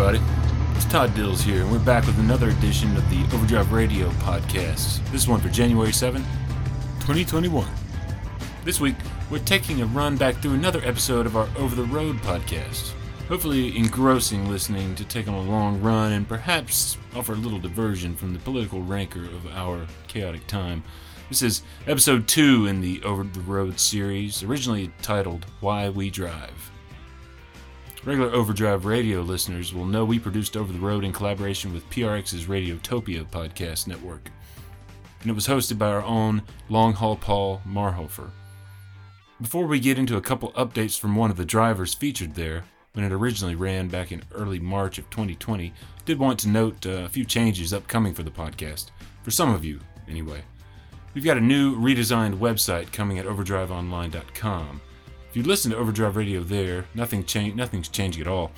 everybody. It's Todd Dills here, and we're back with another edition of the Overdrive Radio podcast. This one for January 7, 2021. This week, we're taking a run back through another episode of our Over the Road podcast. Hopefully, engrossing listening to take on a long run and perhaps offer a little diversion from the political rancor of our chaotic time. This is episode 2 in the Over the Road series, originally titled Why We Drive. Regular Overdrive radio listeners will know we produced Over the Road in collaboration with PRX's Radiotopia podcast network. And it was hosted by our own Long Haul Paul Marhofer. Before we get into a couple updates from one of the drivers featured there, when it originally ran back in early March of 2020, I did want to note uh, a few changes upcoming for the podcast. For some of you, anyway. We've got a new redesigned website coming at overdriveonline.com. You listen to Overdrive Radio there, nothing cha- nothing's changing at all.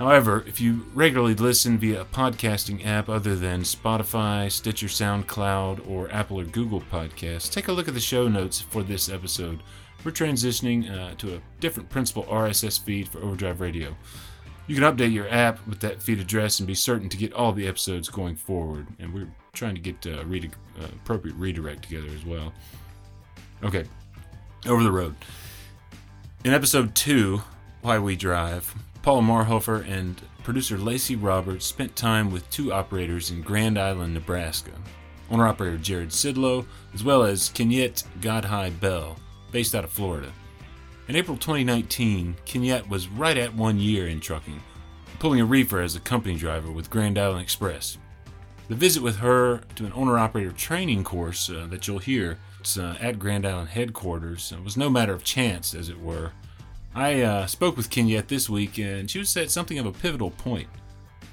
However, if you regularly listen via a podcasting app other than Spotify, Stitcher, SoundCloud, or Apple or Google Podcasts, take a look at the show notes for this episode. We're transitioning uh, to a different principal RSS feed for Overdrive Radio. You can update your app with that feed address and be certain to get all the episodes going forward. And we're trying to get uh, uh, appropriate redirect together as well. Okay, over the road. In episode two, Why We Drive, Paul Marhofer and producer Lacey Roberts spent time with two operators in Grand Island, Nebraska. Owner operator Jared Sidlow, as well as Kenyette Godhigh Bell, based out of Florida. In April 2019, Kenyette was right at one year in trucking, pulling a reefer as a company driver with Grand Island Express. The visit with her to an owner operator training course uh, that you'll hear uh, at Grand Island headquarters It was no matter of chance, as it were. I uh, spoke with Kenyette this week, and she was at something of a pivotal point.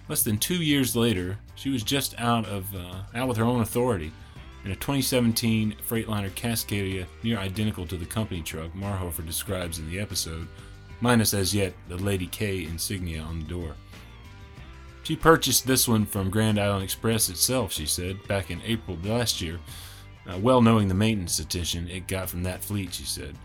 Less than two years later, she was just out of uh, out with her own authority in a 2017 Freightliner Cascadia, near identical to the company truck Marhofer describes in the episode, minus as yet the Lady K insignia on the door. She purchased this one from Grand Island Express itself, she said, back in April last year, uh, well knowing the maintenance attention it got from that fleet, she said.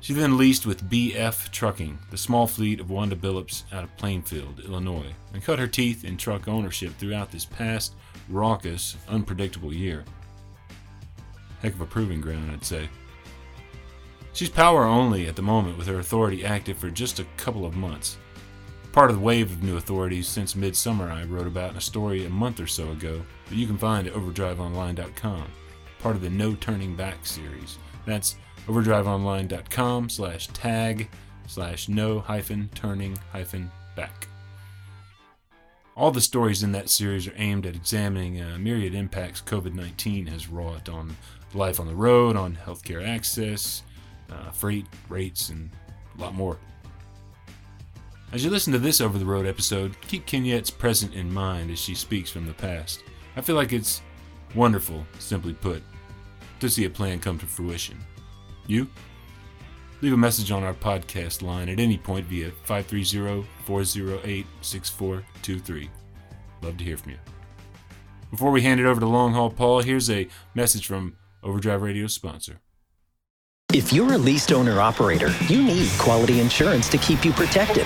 She then leased with BF Trucking, the small fleet of Wanda Billups out of Plainfield, Illinois, and cut her teeth in truck ownership throughout this past, raucous, unpredictable year. Heck of a proving ground, I'd say. She's power only at the moment, with her authority active for just a couple of months. Part of the wave of new authorities since midsummer I wrote about in a story a month or so ago that you can find at overdriveonline.com, part of the No Turning Back series. That's overdriveonline.com slash tag slash no hyphen turning hyphen back. All the stories in that series are aimed at examining uh, myriad impacts COVID 19 has wrought on life on the road, on healthcare access, uh, freight rates, and a lot more. As you listen to this over the road episode, keep Kenyette's present in mind as she speaks from the past. I feel like it's wonderful, simply put, to see a plan come to fruition. You? Leave a message on our podcast line at any point via 530 408 6423. Love to hear from you. Before we hand it over to Long Haul Paul, here's a message from Overdrive Radio sponsor. If you're a leased owner operator, you need quality insurance to keep you protected.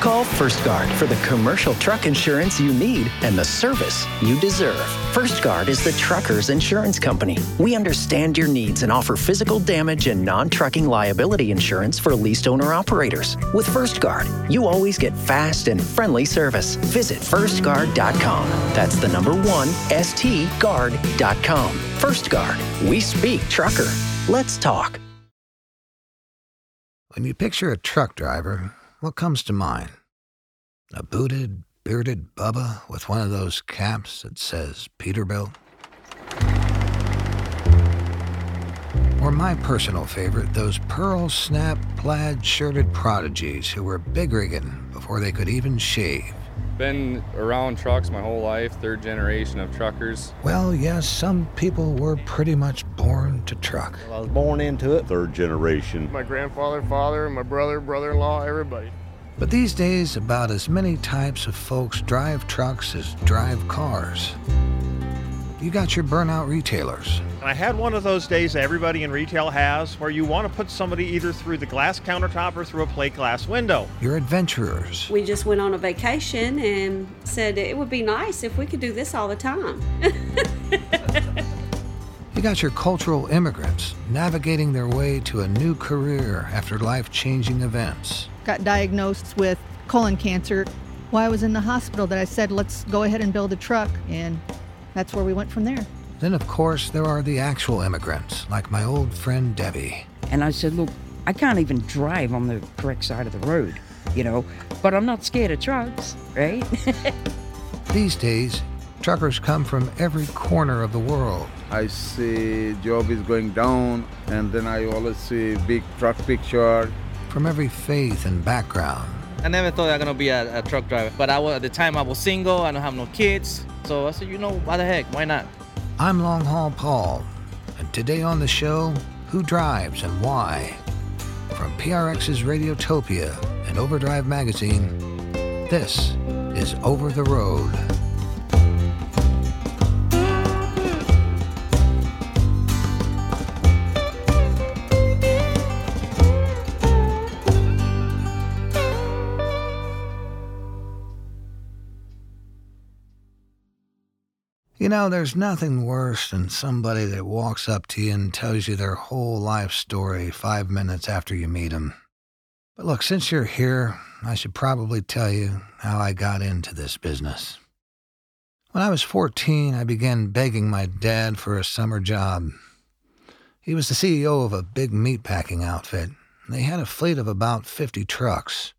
Call First Guard for the commercial truck insurance you need and the service you deserve. First Guard is the trucker's insurance company. We understand your needs and offer physical damage and non trucking liability insurance for leased owner operators. With First Guard, you always get fast and friendly service. Visit firstguard.com. That's the number one, stguard.com. First Guard, we speak trucker. Let's talk. When you picture a truck driver, what comes to mind? A booted, bearded Bubba with one of those caps that says Peterbilt? Or my personal favorite, those pearl snap plaid shirted prodigies who were big rigging before they could even shave. Been around trucks my whole life, third generation of truckers. Well, yes, some people were pretty much born to truck. I was born into it. third generation. My grandfather, father, my brother, brother in law, everybody. But these days, about as many types of folks drive trucks as drive cars. You got your burnout retailers. I had one of those days that everybody in retail has where you want to put somebody either through the glass countertop or through a plate glass window. Your adventurers. We just went on a vacation and said it would be nice if we could do this all the time. You got your cultural immigrants navigating their way to a new career after life changing events. Got diagnosed with colon cancer. While I was in the hospital, that I said, let's go ahead and build a truck. And that's where we went from there. Then, of course, there are the actual immigrants, like my old friend Debbie. And I said, Look, I can't even drive on the correct side of the road, you know, but I'm not scared of trucks, right? These days, truckers come from every corner of the world. I see job is going down, and then I always see big truck picture. From every faith and background. I never thought I was gonna be a, a truck driver, but I was, at the time I was single. I don't have no kids, so I said, you know, why the heck? Why not? I'm Long Haul Paul, and today on the show, who drives and why? From PRX's Radiotopia and Overdrive Magazine, this is Over the Road. You know, there's nothing worse than somebody that walks up to you and tells you their whole life story five minutes after you meet them. But look, since you're here, I should probably tell you how I got into this business. When I was 14, I began begging my dad for a summer job. He was the CEO of a big meatpacking outfit, and they had a fleet of about 50 trucks.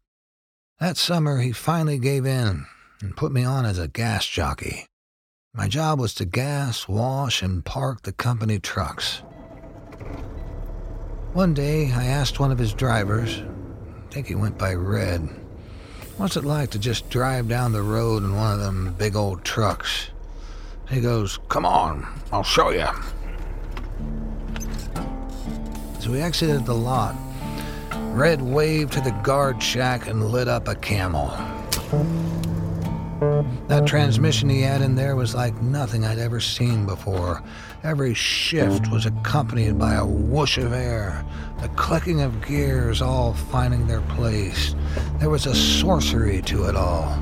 That summer, he finally gave in and put me on as a gas jockey. My job was to gas, wash, and park the company trucks. One day, I asked one of his drivers, I think he went by Red, what's it like to just drive down the road in one of them big old trucks? He goes, Come on, I'll show you. As we exited the lot, Red waved to the guard shack and lit up a camel. That transmission he had in there was like nothing I'd ever seen before. Every shift was accompanied by a whoosh of air, the clicking of gears all finding their place. There was a sorcery to it all.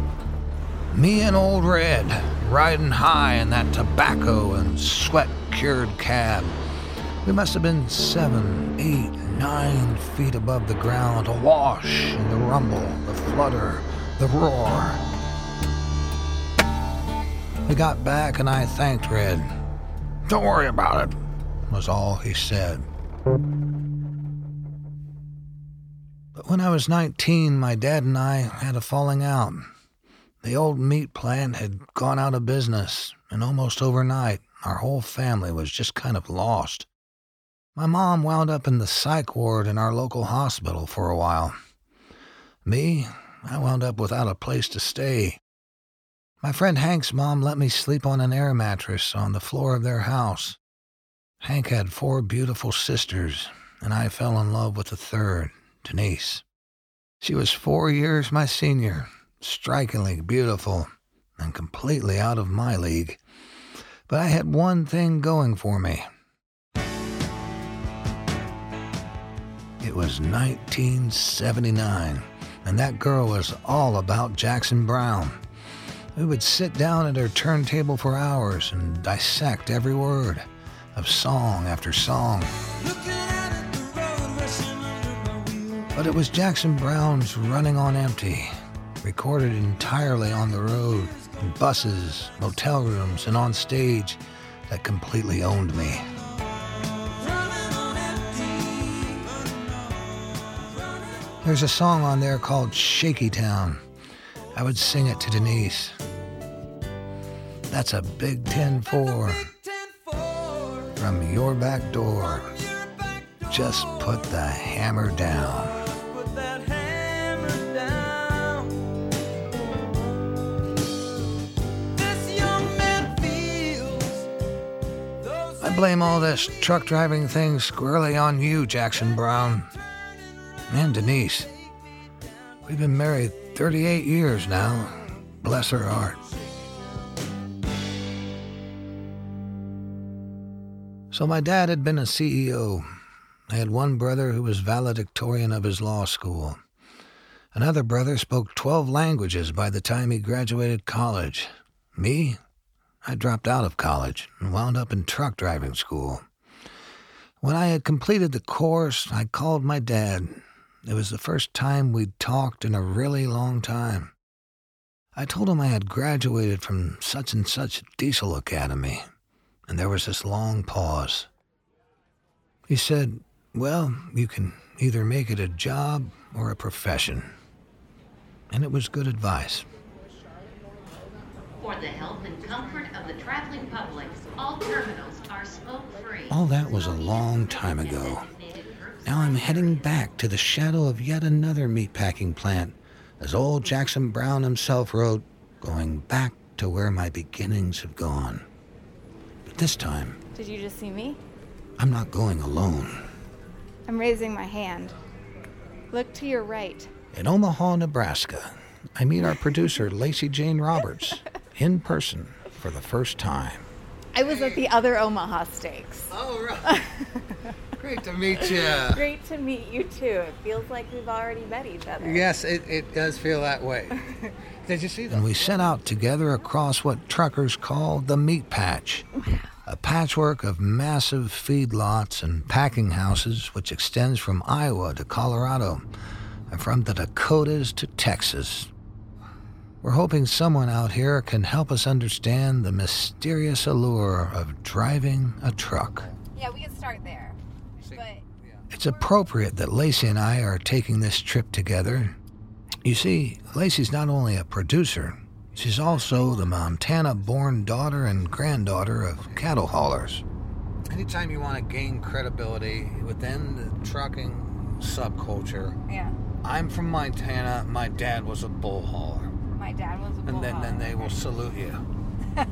Me and Old Red, riding high in that tobacco and sweat cured cab. We must have been seven, eight, nine feet above the ground, awash in the rumble, the flutter, the roar. We got back and I thanked Red. Don't worry about it, was all he said. But when I was 19, my dad and I had a falling out. The old meat plant had gone out of business, and almost overnight, our whole family was just kind of lost. My mom wound up in the psych ward in our local hospital for a while. Me, I wound up without a place to stay. My friend Hank's mom let me sleep on an air mattress on the floor of their house. Hank had four beautiful sisters, and I fell in love with the third, Denise. She was four years my senior, strikingly beautiful, and completely out of my league. But I had one thing going for me. It was 1979, and that girl was all about Jackson Browne. We would sit down at her turntable for hours and dissect every word of song after song. But it was Jackson Browne's Running on Empty, recorded entirely on the road, in buses, motel rooms, and on stage, that completely owned me. There's a song on there called Shaky Town. I would sing it to Denise. That's a Big Ten Four from your back door. Just put the hammer down. I blame all this truck driving thing squarely on you, Jackson Browne. And Denise. We've been married 38 years now. Bless her heart. So my dad had been a CEO. I had one brother who was valedictorian of his law school. Another brother spoke 12 languages by the time he graduated college. Me, I dropped out of college and wound up in truck driving school. When I had completed the course, I called my dad. It was the first time we'd talked in a really long time. I told him I had graduated from such and such diesel academy, and there was this long pause. He said, Well, you can either make it a job or a profession. And it was good advice. For the health and comfort of the traveling public, all terminals are smoke free. All that was a long time ago. Now I'm heading back to the shadow of yet another meatpacking plant, as old Jackson Browne himself wrote, going back to where my beginnings have gone. But this time, Did you just see me? I'm not going alone. I'm raising my hand. Look to your right. In Omaha, Nebraska, I meet our producer, Lacey Jane Roberts, in person for the first time. I was at the other Omaha Steaks. Oh, right. Great to meet you. Great to meet you too. It feels like we've already met each other. Yes, it, it does feel that way. Did you see that? And we set out together across what truckers call the meat patch. A patchwork of massive feedlots and packing houses which extends from Iowa to Colorado and from the Dakotas to Texas. We're hoping someone out here can help us understand the mysterious allure of driving a truck. Yeah, we can start there. But It's appropriate that Lacey and I are taking this trip together. You see, Lacey's not only a producer, she's also the Montana born daughter and granddaughter of cattle haulers. Anytime you want to gain credibility within the trucking subculture, yeah, I'm from Montana, my dad was a bull hauler. my dad was a bull And then, bull then they will salute you.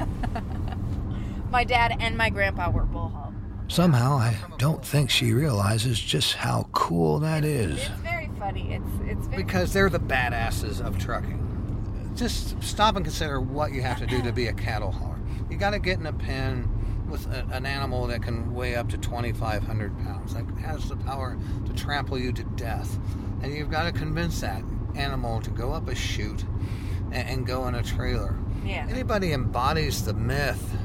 My dad and my grandpa were bull haul. Somehow, I don't think she realizes just how cool that is. It's very funny. It's it's very Because they're the badasses of trucking. Just stop and consider what you have to do to be a cattle hauler. You got to get in a pen with a, an animal that can weigh up to 2,500 pounds, that has the power to trample you to death. And you've got to convince that animal to go up a chute and, and go in a trailer. Yeah. Anybody embodies the myth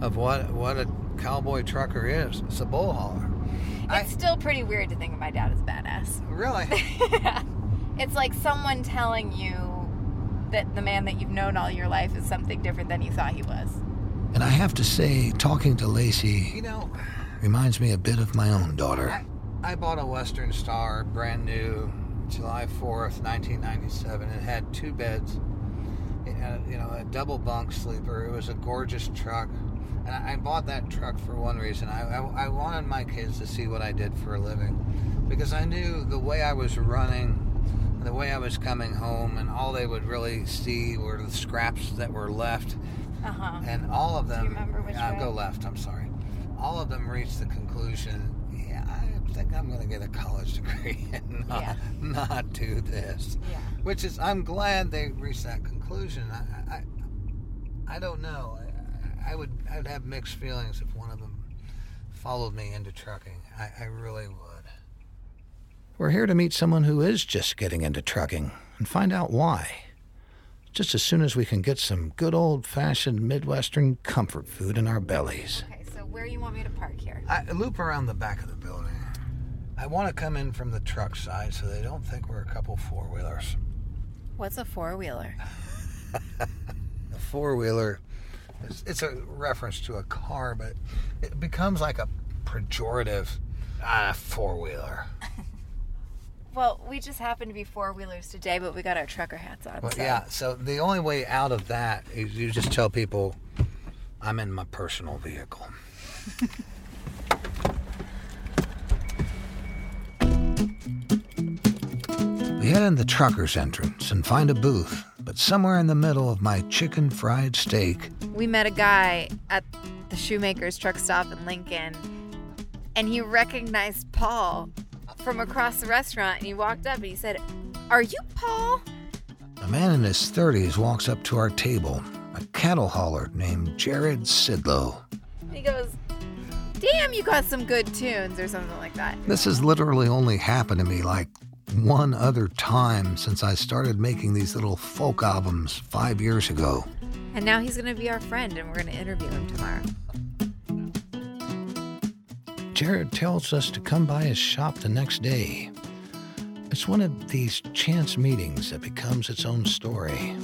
of what what a cowboy trucker is. It's a bull hauler. It's still pretty weird to think of my dad as badass. Really? It's like someone telling you that the man that you've known all your life is something different than you thought he was. And I have to say, talking to Lacey, you know, reminds me a bit of my own daughter. I bought a Western Star, brand new, July 4th, 1997. It had two beds, it had, you know, a double bunk sleeper. It was a gorgeous truck. And I bought that truck for one reason. I, I, I wanted my kids to see what I did for a living. Because I knew the way I was running, the way I was coming home, and all they would really see were the scraps that were left. Uh huh. And all of them, remember which uh, go left. I'm sorry. All of them reached the conclusion. Yeah, I think I'm going to get a college degree and not, Yeah. not do this. Yeah. Which is, I'm glad they reached that conclusion. I, I, I don't know. I, I would, I would have mixed feelings if one of them followed me into trucking. I, I really would. We're here to meet someone who is just getting into trucking and find out why just as soon as we can get some good old fashioned Midwestern comfort food in our bellies. Okay, so where you want me to park here? I loop around the back of the building. I want to come in from the truck side so they don't think we're a couple four wheelers. What's a four wheeler? A four wheeler, it's, it's a reference to a car, but it becomes like a pejorative. Ah, four wheeler. Well, we just happen to be four wheelers today, but we got our trucker hats on. Well, so. yeah, so the only way out of that is you just tell people I'm in my personal vehicle. we head in the trucker's entrance and find a booth, but somewhere in the middle of my chicken fried steak, We met a guy at the shoemaker's truck stop in Lincoln, and he recognized Paul from across the restaurant. And he walked up and he said, Are you Paul? a man in his 30s walks up to our table, a cattle hauler named Jared Sidlow. He goes, damn, you got some good tunes or something like that. This has literally only happened to me like one other time since I started making these little folk albums five years ago. And now he's going to be our friend and we're going to interview him tomorrow. Jared tells us to come by his shop the next day. It's one of these chance meetings that becomes its own story.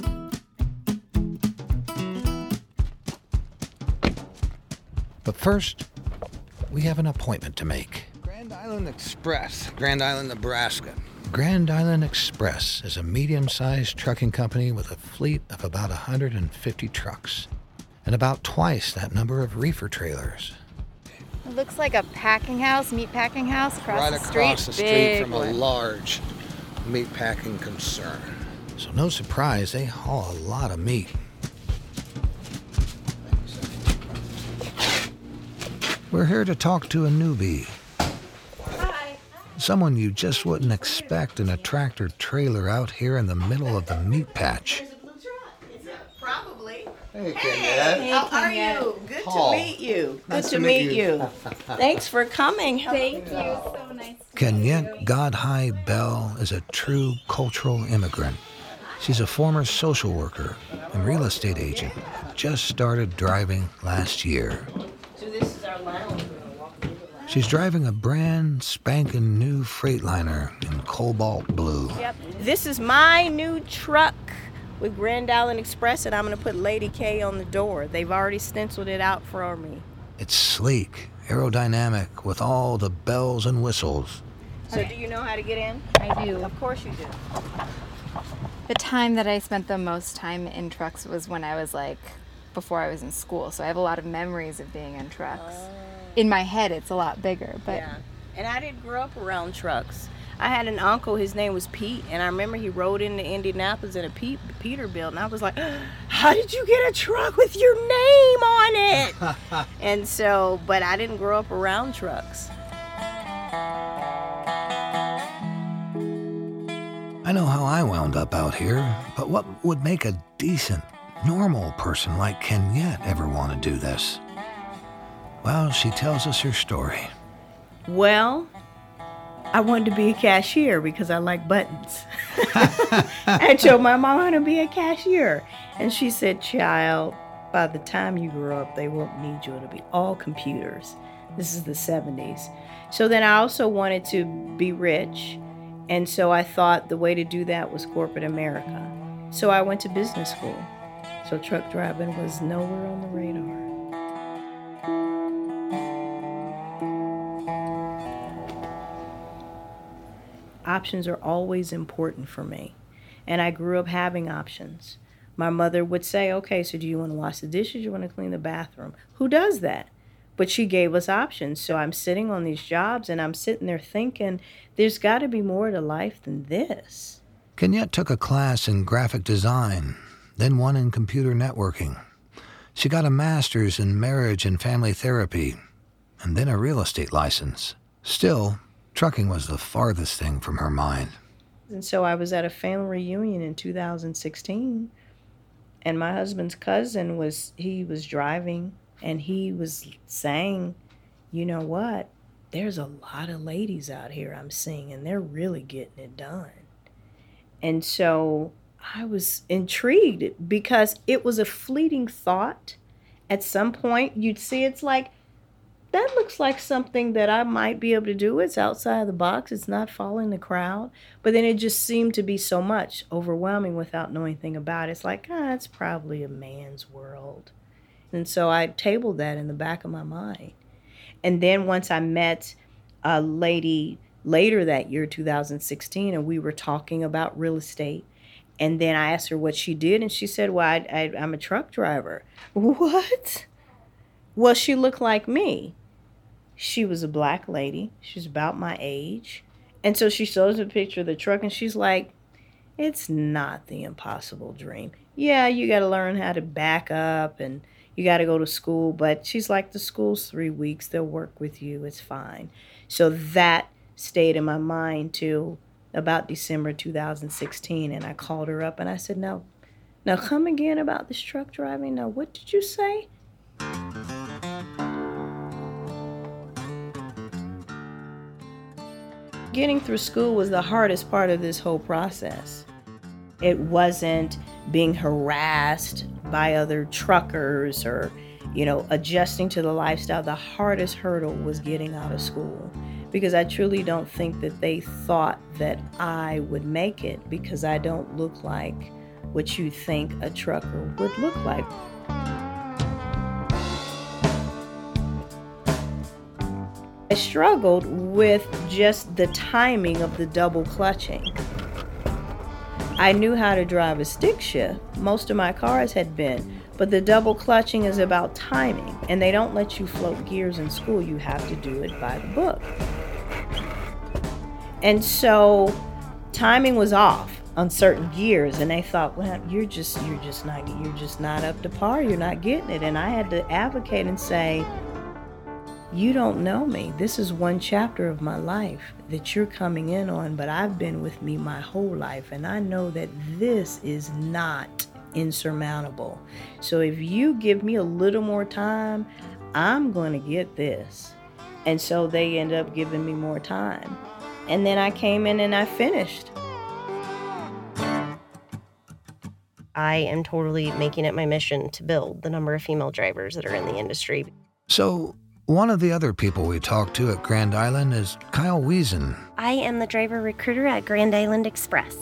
But first, we have an appointment to make. Grand Island Express, Grand Island, Nebraska. Grand Island Express is a medium sized trucking company with a fleet of about 150 trucks and about twice that number of reefer trailers. It looks like a packing house, meat packing house across right the street. across the street Big from a large meat packing concern. So, no surprise, they haul a lot of meat. We're here to talk to a newbie. Someone you just wouldn't expect in a tractor trailer out here in the middle of the meat patch. Probably. Hey, Hey, how are you? Good Paul. to meet you. Good Nice to, to meet, meet you. you. Thanks for coming. Thank you. So nice. Kenyette Godhigh Bell is a true cultural immigrant. She's a former social worker and real estate agent. Just started driving last year. So this is our lounge. She's driving a brand spanking new Freightliner in cobalt blue. Yep. This is my new truck with Grand Island Express, and I'm going to put Lady K on the door. They've already stenciled it out for me. It's sleek, aerodynamic, with all the bells and whistles. So do you know how to get in? I do. Of course you do. The time that I spent the most time in trucks was when I was like before I was in school. So I have a lot of memories of being in trucks. Oh. In my head, it's a lot bigger, but Yeah. And I didn't grow up around trucks. I had an uncle, his name was Pete, and I remember he rode into Indianapolis in a Pete, Peterbilt, and I was like, How did you get a truck with your name on it? and so, but I didn't grow up around trucks. I know how I wound up out here, but what would make a decent, normal person like Kenyette ever want to do this? Well, she tells us her story. Well, I wanted to be a cashier because I like buttons. I told my mom I want to be a cashier. And she said, Child, by the time you grow up, they won't need you. It'll be all computers. This is the 70s. So then I also wanted to be rich. And so I thought the way to do that was corporate America. So I went to business school. So truck driving was nowhere on the radar. Options are always important for me. And I grew up having options. My mother would say, okay, so do you want to wash the dishes? Do you want to clean the bathroom? Who does that? But she gave us options. So I'm sitting on these jobs and I'm sitting there thinking, there's got to be more to life than this. Kenyette took a class in graphic design, then one in computer networking. She got a master's in marriage and family therapy, and then a real estate license. Still, trucking was the farthest thing from her mind. And so I was at a family reunion in 2016, and my husband's cousin was he was driving and he was saying, "You know what? There's a lot of ladies out here I'm seeing and they're really getting it done." And so I was intrigued because it was a fleeting thought. At some point, you'd see it's like that looks like something that I might be able to do. It's outside of the box, it's not following the crowd. But then it just seemed to be so much overwhelming without knowing anything about it. It's like, ah, it's probably a man's world. And so I tabled that in the back of my mind. And then once I met a lady later that year, 2016, and we were talking about real estate. And then I asked her what she did, and she said, Well, I, I, I'm a truck driver. What? Well, she looked like me. She was a black lady. She's about my age. And so she shows a picture of the truck and she's like, It's not the impossible dream. Yeah, you got to learn how to back up and you got to go to school. But she's like, The school's three weeks. They'll work with you. It's fine. So that stayed in my mind till about December 2016. And I called her up and I said, no, now come again about this truck driving. Now, what did you say? Getting through school was the hardest part of this whole process. It wasn't being harassed by other truckers or, you know, adjusting to the lifestyle. The hardest hurdle was getting out of school because I truly don't think that they thought that I would make it because I don't look like what you think a trucker would look like. I struggled with just the timing of the double clutching. I knew how to drive a stick shift. Most of my cars had been, but the double clutching is about timing, and they don't let you float gears in school. You have to do it by the book. And so timing was off on certain gears and they thought, well, you're just you're just not you're just not up to par. You're not getting it. And I had to advocate and say, you don't know me. This is one chapter of my life that you're coming in on, but I've been with me my whole life, and I know that this is not insurmountable. So if you give me a little more time, I'm going to get this. And so they end up giving me more time. And then I came in and I finished. I am totally making it my mission to build the number of female drivers that are in the industry. So, one of the other people we talked to at Grand Island is Kyle Wiesen. I am the driver recruiter at Grand Island Express.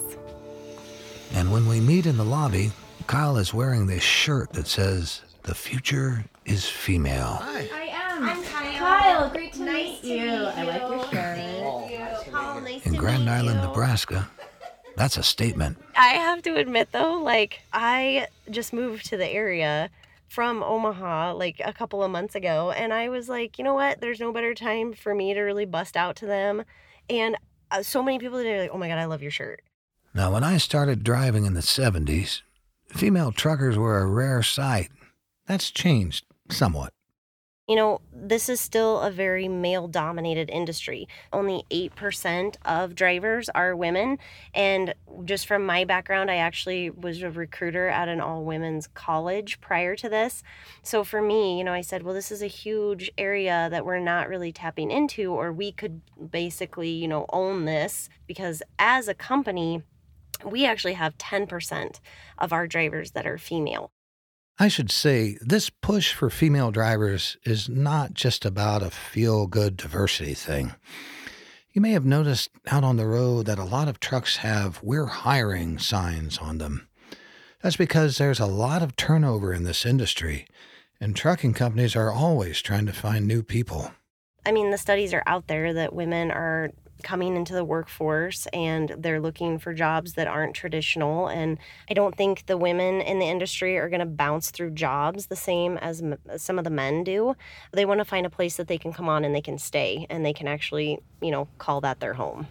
And when we meet in the lobby, Kyle is wearing this shirt that says, The future is female. Hi. I am. I'm Kyle. Kyle, great to nice meet you. To meet I like your shirt. Thank you. Nice In Grand Island, you. Nebraska, that's a statement. I have to admit though, like I just moved to the area from Omaha like a couple of months ago and I was like, you know what? There's no better time for me to really bust out to them. And uh, so many people today are like, "Oh my god, I love your shirt." Now, when I started driving in the 70s, female truckers were a rare sight. That's changed somewhat. You know, this is still a very male dominated industry. Only 8% of drivers are women. And just from my background, I actually was a recruiter at an all women's college prior to this. So for me, you know, I said, well, this is a huge area that we're not really tapping into, or we could basically, you know, own this because as a company, we actually have 10% of our drivers that are female. I should say this push for female drivers is not just about a feel good diversity thing. You may have noticed out on the road that a lot of trucks have We're hiring signs on them. That's because there's a lot of turnover in this industry, and trucking companies are always trying to find new people. I mean, the studies are out there that women are coming into the workforce and they're looking for jobs that aren't traditional. And I don't think the women in the industry are going to bounce through jobs the same as m- some of the men do. They want to find a place that they can come on and they can stay and they can actually, you know, call that their home.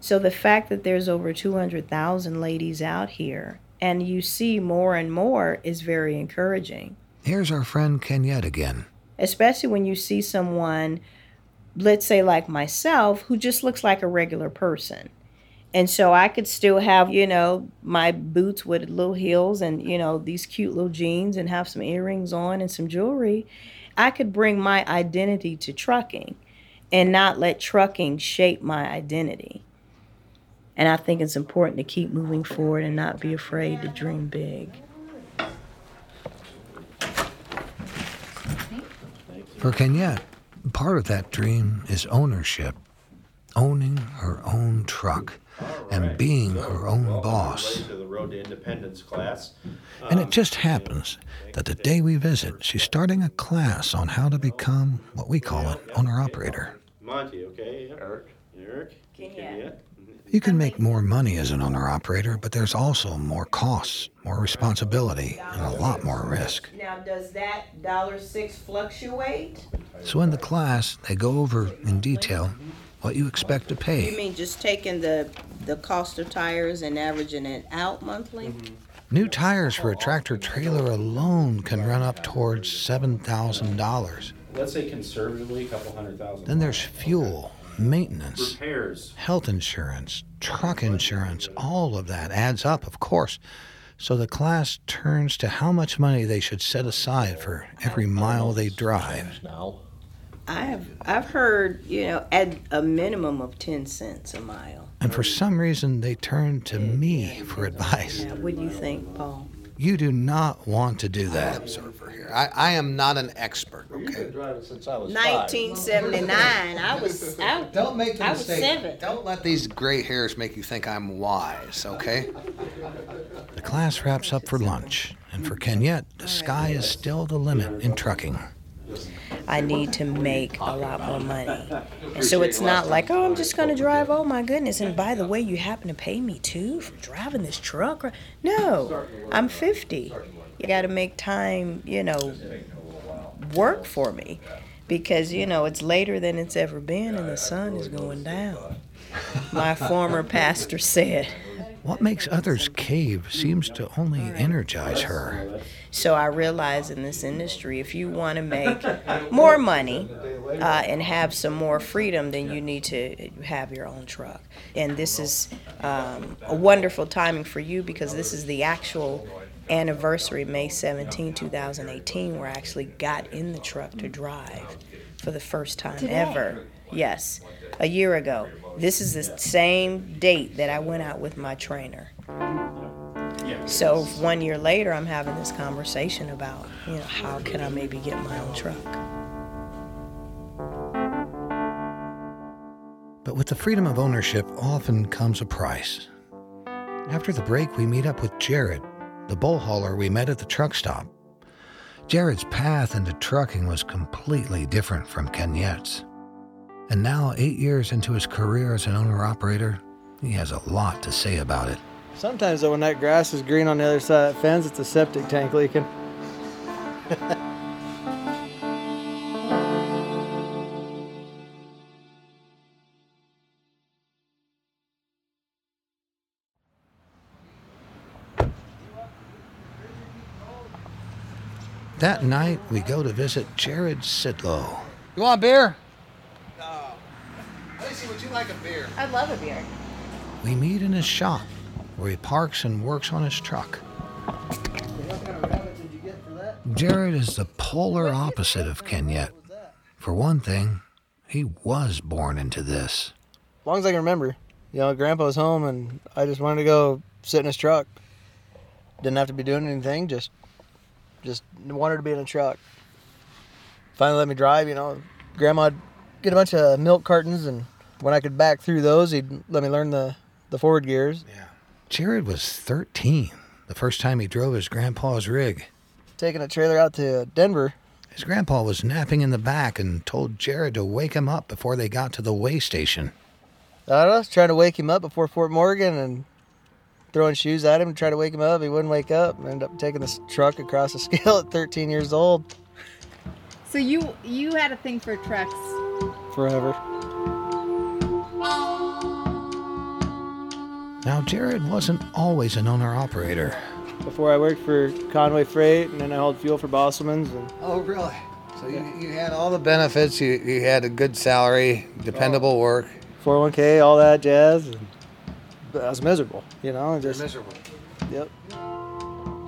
So the fact that there's over 200,000 ladies out here and you see more and more is very encouraging. Here's our friend Kenyette again. Especially when you see someone, let's say like myself, who just looks like a regular person. And so I could still have, you know, my boots with little heels and, you know, these cute little jeans and have some earrings on and some jewelry. I could bring my identity to trucking and not let trucking shape my identity. And I think it's important to keep moving forward and not be afraid to dream big. For Kenyette, part of that dream is ownership, owning her own truck and being her own boss. To Road to Independence class. And it um, just happens that the day we visit, she's starting a class on how to become what we call an owner operator. Monty, okay? Eric. Eric. Kenyette. You can make more money as an owner operator, but there's also more costs, more responsibility, and a lot more risk. Now, does that dollar six fluctuate? So in the class, they go over in detail what you expect to pay. You mean just taking the the cost of tires and averaging it out monthly? Mm-hmm. New tires for a tractor trailer alone can run up towards $7,000. Let's say conservatively, a couple hundred thousand. Then there's fuel, maintenance, Repairs. health insurance, truck insurance, all of that adds up, of course. So the class turns to how much money they should set aside for every mile they drive. I have I've heard, you know, at a minimum of 10 cents a mile. And for some reason, they turn to me for advice. Now, what do you think, Paul? You do not want to do that. I, I am not an expert, okay? driving since I was 1979. I was I, Don't make the I was mistake. seven. Don't let these gray hairs make you think I'm wise, okay? The class wraps up for lunch, and for Kenyette, the sky is still the limit in trucking. I need to make a lot more money. And so it's not like, oh, I'm just going to drive. Oh, my goodness. And by the way, you happen to pay me too for driving this truck? No, I'm 50. You got to make time, you know, work for me because, you know, it's later than it's ever been and the sun is going down. My former pastor said. What makes others cave seems to only energize her. So I realize in this industry, if you want to make more money uh, and have some more freedom, then you need to have your own truck. And this is um, a wonderful timing for you because this is the actual anniversary, May 17, 2018, where I actually got in the truck to drive for the first time Today? ever. Yes, a year ago. This is the same date that I went out with my trainer. So one year later, I'm having this conversation about, you know, how can I maybe get my own truck? But with the freedom of ownership often comes a price. After the break, we meet up with Jared, the bull hauler we met at the truck stop. Jared's path into trucking was completely different from Kenyette's. And now, eight years into his career as an owner operator, he has a lot to say about it. Sometimes though, when that grass is green on the other side of that fence, it's a septic tank leaking. That night, we go to visit Jared Sidlow. You want a beer? Let me see, would you like a beer? I'd love a beer. We meet in his shop, where he parks and works on his truck. Jared is the polar opposite of Kenyette. For one thing, he was born into this. As long as I can remember. You know, Grandpa was home and I just wanted to go sit in his truck. Didn't have to be doing anything, just just wanted to be in a truck. Finally let me drive, you know. Grandma'd get a bunch of milk cartons and when I could back through those, he'd let me learn the, the forward gears. Yeah. Jared was 13 the first time he drove his grandpa's rig. Taking a trailer out to Denver. His grandpa was napping in the back and told Jared to wake him up before they got to the way station. I was trying to wake him up before Fort Morgan and throwing shoes at him to try to wake him up. He wouldn't wake up. Ended up taking this truck across the scale at 13 years old So you you had a thing for trucks. forever. Now, Jared wasn't always an owner operator. Before I worked for Conway Freight and then I hauled fuel for Bosselman's. And Oh, really? So you, you had all the benefits. You, you had a good salary, dependable work. 401k, all that jazz. And but I was miserable, you know. Just miserable. Yep.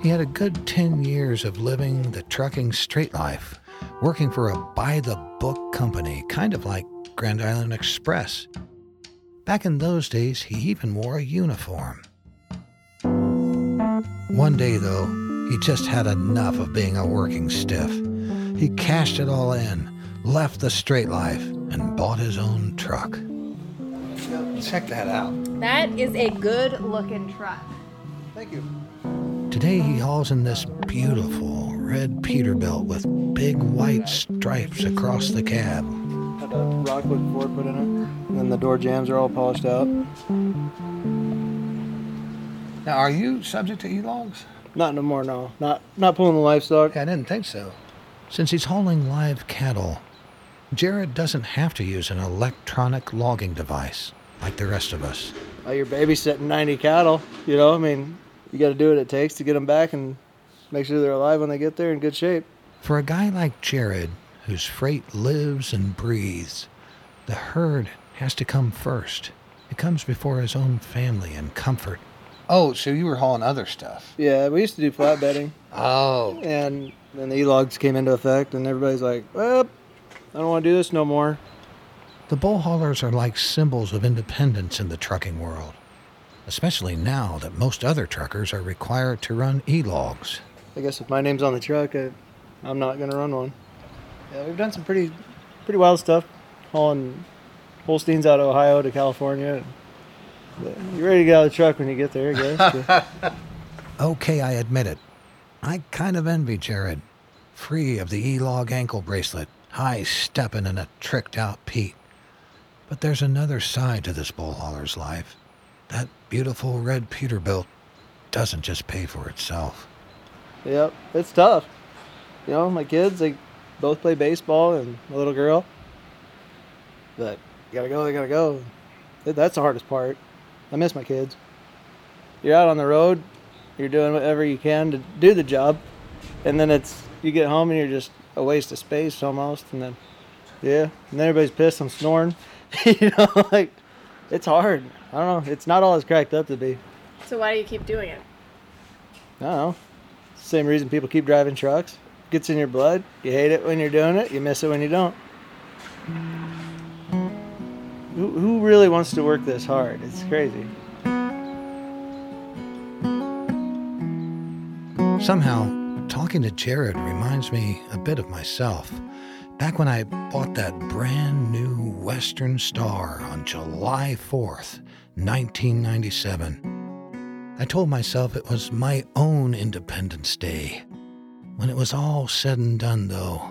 He had a good 10 years of living the trucking straight life, working for a by the book company, kind of like Grand Island Express. Back in those days, he even wore a uniform. One day, though, he just had enough of being a working stiff. He cashed it all in, left the straight life, and bought his own truck. Check that out. That is a good looking truck. Thank you. Today he hauls in this beautiful red Peterbilt with big white stripes across the cab. A Rockwood floor put in it. And then the door jambs are all polished out. Now, are you subject to e-logs? Not no more, no. Not not pulling the livestock. I didn't think so. Since he's hauling live cattle, Jared doesn't have to use an electronic logging device like the rest of us. Uh, you're babysitting 90 cattle, you know. I mean, you got to do what it takes to get them back and make sure they're alive when they get there in good shape. For a guy like Jared, whose freight lives and breathes, the herd has to come first. It comes before his own family and comfort. Oh, so you were hauling other stuff? Yeah, we used to do flatbedding. Oh. And then the e-logs came into effect, and everybody's like, well, I don't want to do this no more. The bull haulers are like symbols of independence in the trucking world, especially now that most other truckers are required to run e logs. I guess if my name's on the truck, I, I'm not going to run one. Yeah, we've done some pretty, pretty wild stuff, hauling Holsteins out of Ohio to California. But you're ready to get out of the truck when you get there, I guess. Okay, I admit it. I kind of envy Jared. Free of the E log ankle bracelet, high stepping in a tricked out Pete. But there's another side to this bull hauler's life. That beautiful red Peterbilt doesn't just pay for itself. Yep, it's tough. You know, my kids, they both play baseball and my little girl. But you gotta go, they gotta go. That's the hardest part. I miss my kids. You're out on the road, you're doing whatever you can to do the job, and then it's you get home and you're just a waste of space almost, and then yeah, and then everybody's pissed I'm snoring. you know, like it's hard. I don't know. It's not all it's cracked up to be. So why do you keep doing it? I don't know. Same reason people keep driving trucks. Gets in your blood. You hate it when you're doing it. You miss it when you don't. Who, who really wants to work this hard? It's crazy. Somehow, talking to Jared reminds me a bit of myself. Back when I bought that brand new Western Star on July 4th, 1997, I told myself it was my own Independence Day. When it was all said and done, though,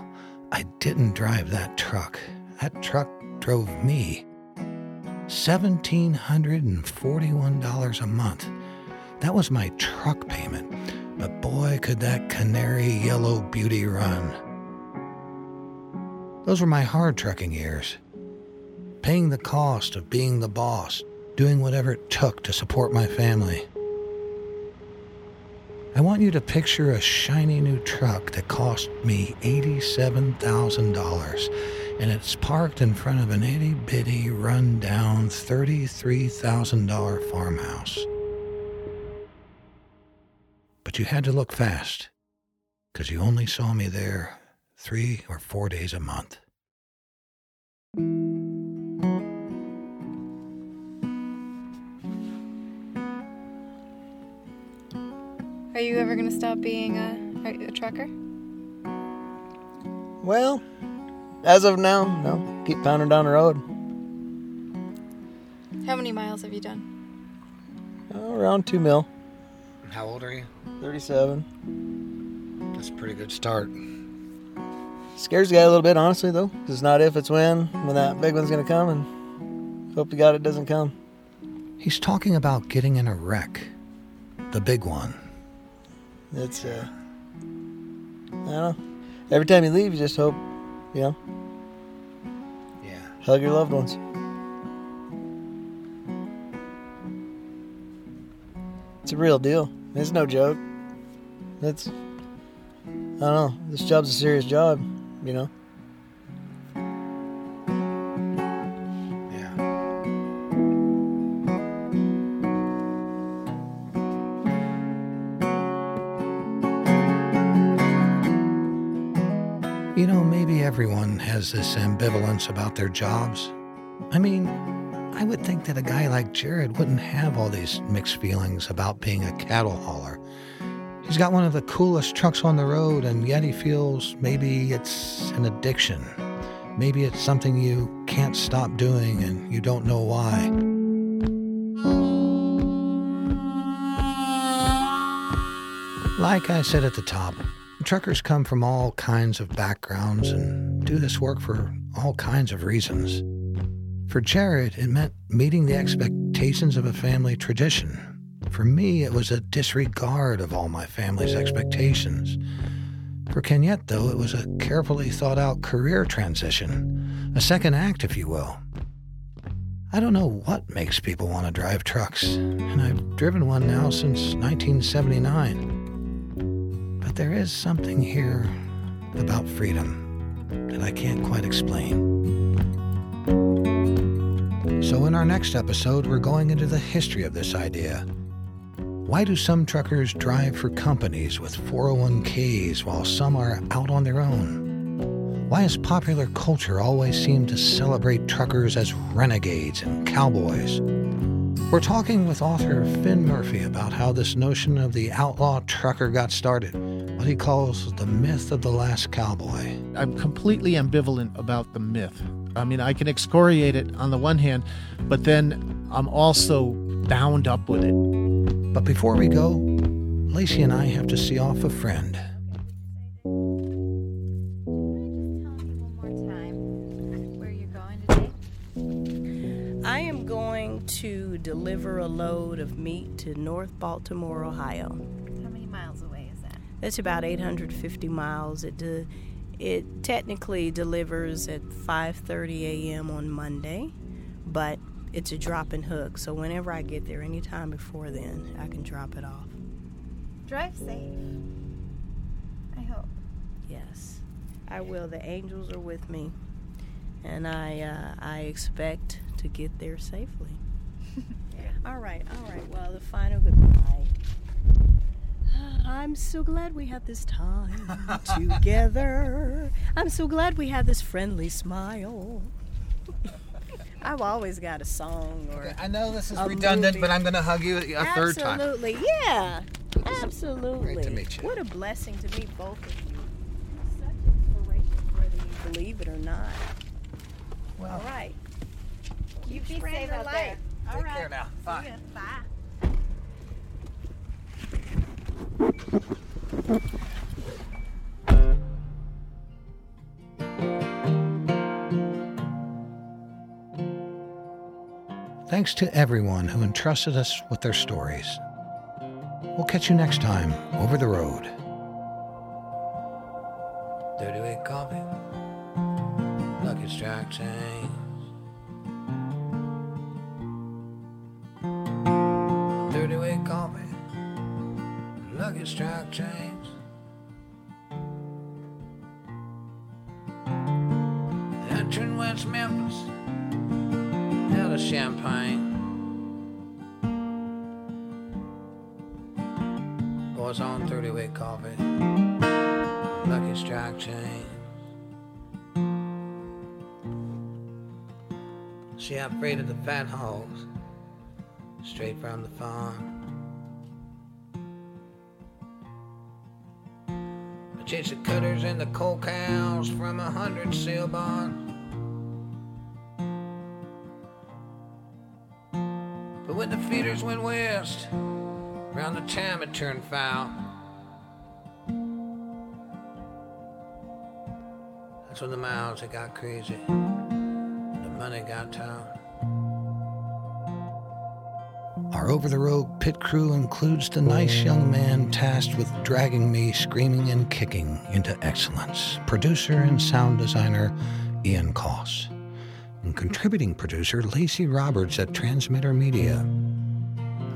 I didn't drive that truck. That truck drove me. $1,741 a month. That was my truck payment. But boy, could that canary yellow beauty run. Those were my hard trucking years. Paying the cost of being the boss, doing whatever it took to support my family. I want you to picture a shiny new truck that cost me $87,000 and it's parked in front of an itty bitty, run down $33,000 farmhouse. But you had to look fast, because you only saw me there three or four days a month. Are you ever gonna stop being a, a trucker? Well, as of now, no. Keep pounding down the road. How many miles have you done? Oh, around two mil. How old are you? 37. That's a pretty good start. Scares the guy a little bit, honestly, though. 'cause It's not if, it's when. When that big one's gonna come, and hope to God it doesn't come. He's talking about getting in a wreck. The big one. It's uh, I don't know. Every time you leave, you just hope, you know. Yeah. Hug your loved ones. It's a real deal. It's no joke. It's I don't know. This job's a serious job, you know. Has this ambivalence about their jobs. I mean, I would think that a guy like Jared wouldn't have all these mixed feelings about being a cattle hauler. He's got one of the coolest trucks on the road, and yet he feels maybe it's an addiction. Maybe it's something you can't stop doing and you don't know why. Like I said at the top, truckers come from all kinds of backgrounds and do this work for all kinds of reasons. For Jared, it meant meeting the expectations of a family tradition. For me, it was a disregard of all my family's expectations. For Kenyette, though, it was a carefully thought out career transition, a second act, if you will. I don't know what makes people want to drive trucks, and I've driven one now since 1979. But there is something here about freedom that I can't quite explain. So, in our next episode, we're going into the history of this idea. Why do some truckers drive for companies with 401ks while some are out on their own? Why has popular culture always seemed to celebrate truckers as renegades and cowboys? We're talking with author Finn Murphy about how this notion of the outlaw trucker got started, what he calls the myth of the last cowboy. I'm completely ambivalent about the myth. I mean, I can excoriate it on the one hand, but then I'm also bound up with it. But before we go, Lacey and I have to see off a friend. Can I just tell me one more time where you're going today? I am going to deliver a load of meat to North Baltimore, Ohio. That's about 850 miles. It de- it technically delivers at 5:30 a.m. on Monday, but it's a drop and hook. So whenever I get there, anytime before then, I can drop it off. Drive safe. I hope. Yes, I will. The angels are with me, and I uh, I expect to get there safely. All right, all right. Well, the final goodbye. I'm so glad we had this time together. I'm so glad we had this friendly smile. I've always got a song or. I know this is redundant, movie. but I'm going to hug you a third time. Absolutely, yeah. Absolutely. Great to meet you. What a blessing to meet both of you. Such inspiration, whether you believe it or not. Well, All right. You be Friend safe or out life. there. All Take right. care now. Bye. See ya. Bye. Thanks to everyone who entrusted us with their stories. We'll catch you next time over the road. Dirty Way Coffee. Lucky Strike Chains. Lucky Strike Chains. Entering West Memphis. Out of Champagne. Boys on 30 Way Coffee. Lucky Strike Chain. See, afraid of the fat hogs, straight from the farm. The cutters and the coal cows from a hundred sail barns. But when the feeders went west, round the time it turned foul. That's when the miles it got crazy. The money got town. Our over the road pit crew includes the nice young man tasked with dragging me screaming and kicking into excellence producer and sound designer Ian Coss, and contributing producer Lacey Roberts at Transmitter Media.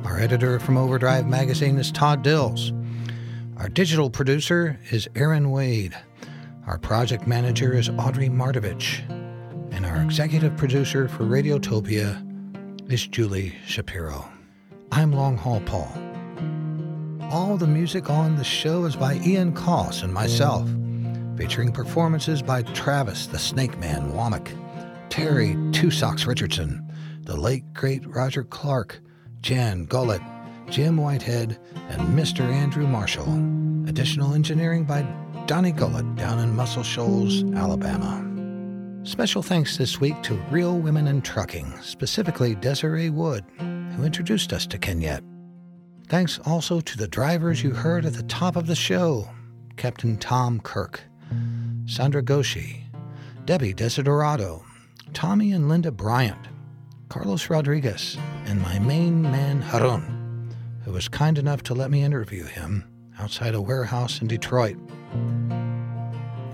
Our editor from Overdrive Magazine is Todd Dills. Our digital producer is Aaron Wade. Our project manager is Audrey Mardavich. And our executive producer for Radiotopia is Julie Shapiro. I'm Long Haul Paul. All the music on the show is by Ian Coss and myself, featuring performances by Travis the Snake Man Womack, Terry Two Socks Richardson, the late great Roger Clark, Jan Gullett, Jim Whitehead, and Mr. Andrew Marshall. Additional engineering by Donnie Gullett down in Muscle Shoals, Alabama. Special thanks this week to Real Women in Trucking, specifically Desiree Wood, who introduced us to Kenyette. Thanks also to the drivers you heard at the top of the show Captain Tom Kirk, Sandra Goshi, Debbie Desiderato, Tommy and Linda Bryant, Carlos Rodriguez, and my main man Harun, who was kind enough to let me interview him outside a warehouse in Detroit.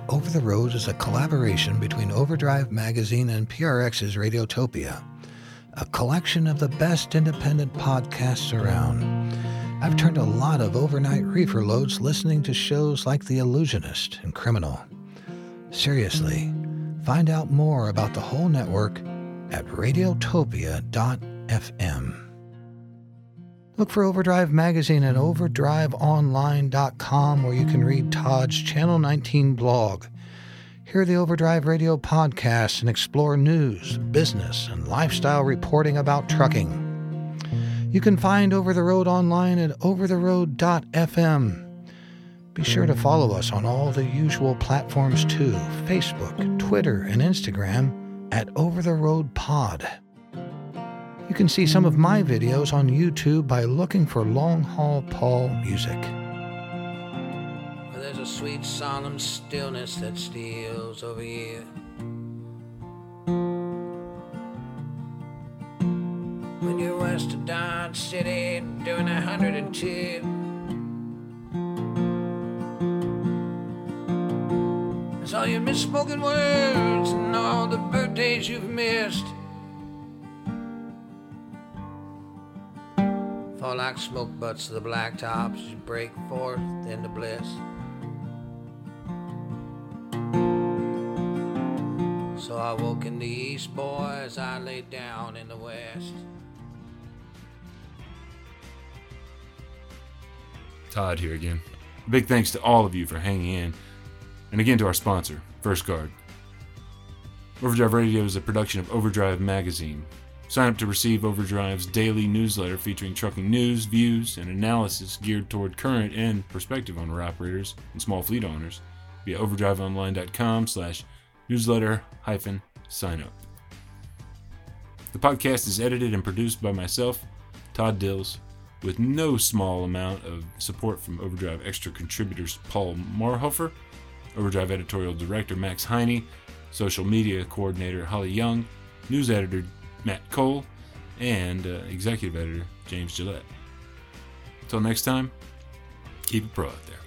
Over the Road is a collaboration between Overdrive Magazine and PRX's Radiotopia, a collection of the best independent podcasts around. I've turned a lot of overnight reefer loads listening to shows like The Allusionist and Criminal. Seriously, find out more about the whole network at radiotopia.fm. Look for Overdrive Magazine at overdriveonline.com where you can read Todd's Channel 19 blog. Hear the Overdrive Radio podcast and explore news, business, and lifestyle reporting about trucking. You can find Over the Road online at overtheroad.fm. Be sure to follow us on all the usual platforms too Facebook, Twitter, and Instagram at Over the Road Pod. You can see some of my videos on YouTube by looking for Long Haul Paul Music. There's a sweet, solemn stillness that steals over you. When you're west of Dodge City doing a hundred and two. It's all your misspoken words and all the birthdays you've missed. Fall like smoke butts to the blacktops you break forth into bliss. I woke in the east, boy, as I lay down in the west. Todd here again. Big thanks to all of you for hanging in. And again to our sponsor, First Guard. Overdrive Radio is a production of Overdrive Magazine. Sign up to receive Overdrive's daily newsletter featuring trucking news, views, and analysis geared toward current and prospective owner-operators and small fleet owners via overdriveonline.com slash newsletter hyphen sign up. The podcast is edited and produced by myself, Todd Dills, with no small amount of support from Overdrive Extra contributors Paul Marhoefer, Overdrive editorial director Max Heine, social media coordinator Holly Young, news editor Matt Cole, and uh, executive editor James Jaillet. Until next time, keep it pro out there.